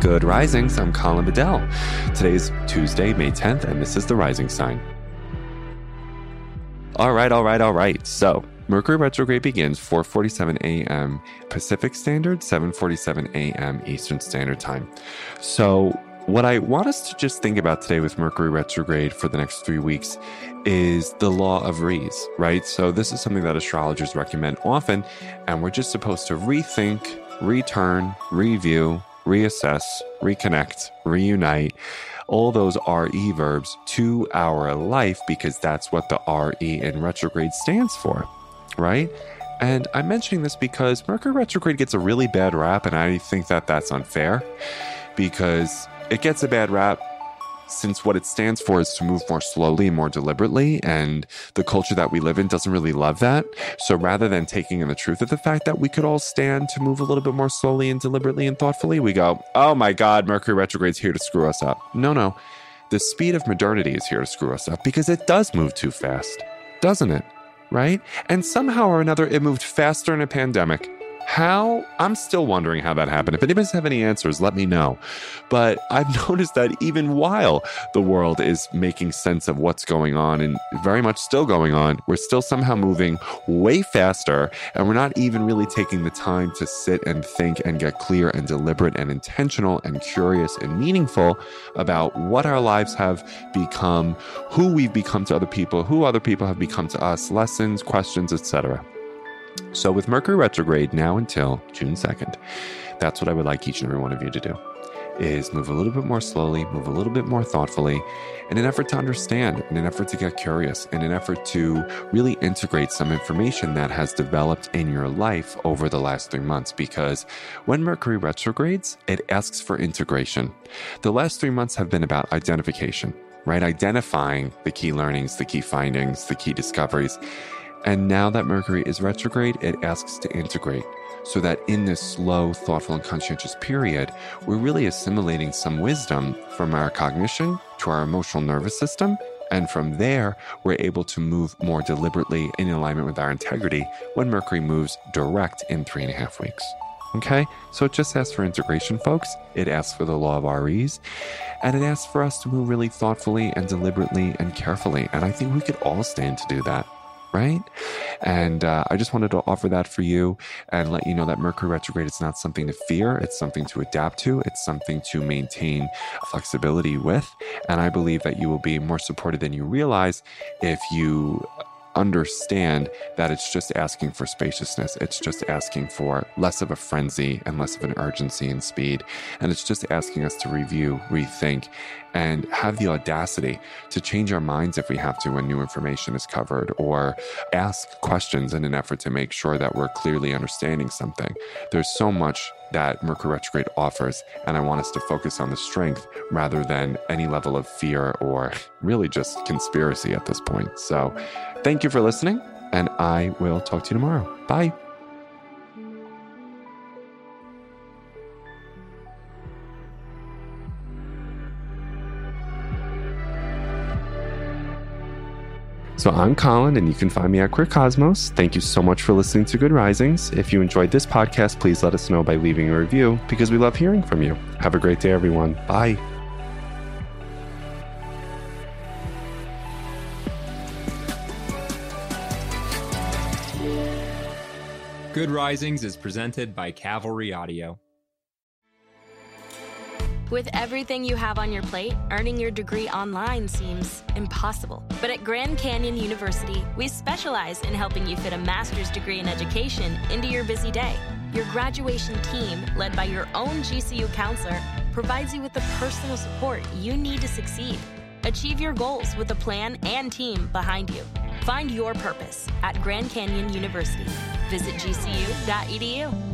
Good Risings. I'm Colin Bedell. Today's Tuesday, May 10th, and this is the Rising Sign. All right, all right, all right. So, Mercury retrograde begins 4:47 a.m. Pacific Standard, 7:47 a.m. Eastern Standard Time. So, what I want us to just think about today with Mercury retrograde for the next 3 weeks is the law of re's, right? So, this is something that astrologers recommend often, and we're just supposed to rethink, return, review, reassess, reconnect, reunite, all those RE verbs to our life because that's what the RE in retrograde stands for, right? And I'm mentioning this because Mercury retrograde gets a really bad rap, and I think that that's unfair because it gets a bad rap since what it stands for is to move more slowly and more deliberately, and the culture that we live in doesn't really love that. So rather than taking in the truth of the fact that we could all stand to move a little bit more slowly and deliberately and thoughtfully, we go, oh my God, Mercury retrograde's here to screw us up. No, no. The speed of modernity is here to screw us up because it does move too fast, doesn't it? Right? And somehow or another, it moved faster in a pandemic how? I'm still wondering how that happened. If anybody have any answers, let me know. But I've noticed that even while the world is making sense of what's going on and very much still going on, we're still somehow moving way faster and we're not even really taking the time to sit and think and get clear and deliberate and intentional and curious and meaningful about what our lives have become, who we've become to other people, who other people have become to us, lessons, questions, etc. So, with Mercury retrograde now until June 2nd, that's what I would like each and every one of you to do is move a little bit more slowly, move a little bit more thoughtfully in an effort to understand, in an effort to get curious, in an effort to really integrate some information that has developed in your life over the last three months. Because when Mercury retrogrades, it asks for integration. The last three months have been about identification, right? Identifying the key learnings, the key findings, the key discoveries. And now that Mercury is retrograde, it asks to integrate so that in this slow, thoughtful, and conscientious period, we're really assimilating some wisdom from our cognition to our emotional nervous system. And from there, we're able to move more deliberately in alignment with our integrity when Mercury moves direct in three and a half weeks. Okay, so it just asks for integration, folks. It asks for the law of REs, and it asks for us to move really thoughtfully and deliberately and carefully. And I think we could all stand to do that right? And uh, I just wanted to offer that for you and let you know that Mercury retrograde is not something to fear. It's something to adapt to. It's something to maintain flexibility with. And I believe that you will be more supported than you realize if you understand that it's just asking for spaciousness. It's just asking for less of a frenzy and less of an urgency and speed. And it's just asking us to review, rethink, and have the audacity to change our minds if we have to when new information is covered or ask questions in an effort to make sure that we're clearly understanding something. There's so much that Mercury retrograde offers, and I want us to focus on the strength rather than any level of fear or really just conspiracy at this point. So, thank you for listening, and I will talk to you tomorrow. Bye. So I'm Colin, and you can find me at Queer Cosmos. Thank you so much for listening to Good Risings. If you enjoyed this podcast, please let us know by leaving a review because we love hearing from you. Have a great day, everyone. Bye. Good Risings is presented by Cavalry Audio. With everything you have on your plate, earning your degree online seems impossible. But at Grand Canyon University, we specialize in helping you fit a master's degree in education into your busy day. Your graduation team, led by your own GCU counselor, provides you with the personal support you need to succeed. Achieve your goals with a plan and team behind you. Find your purpose at Grand Canyon University. Visit gcu.edu.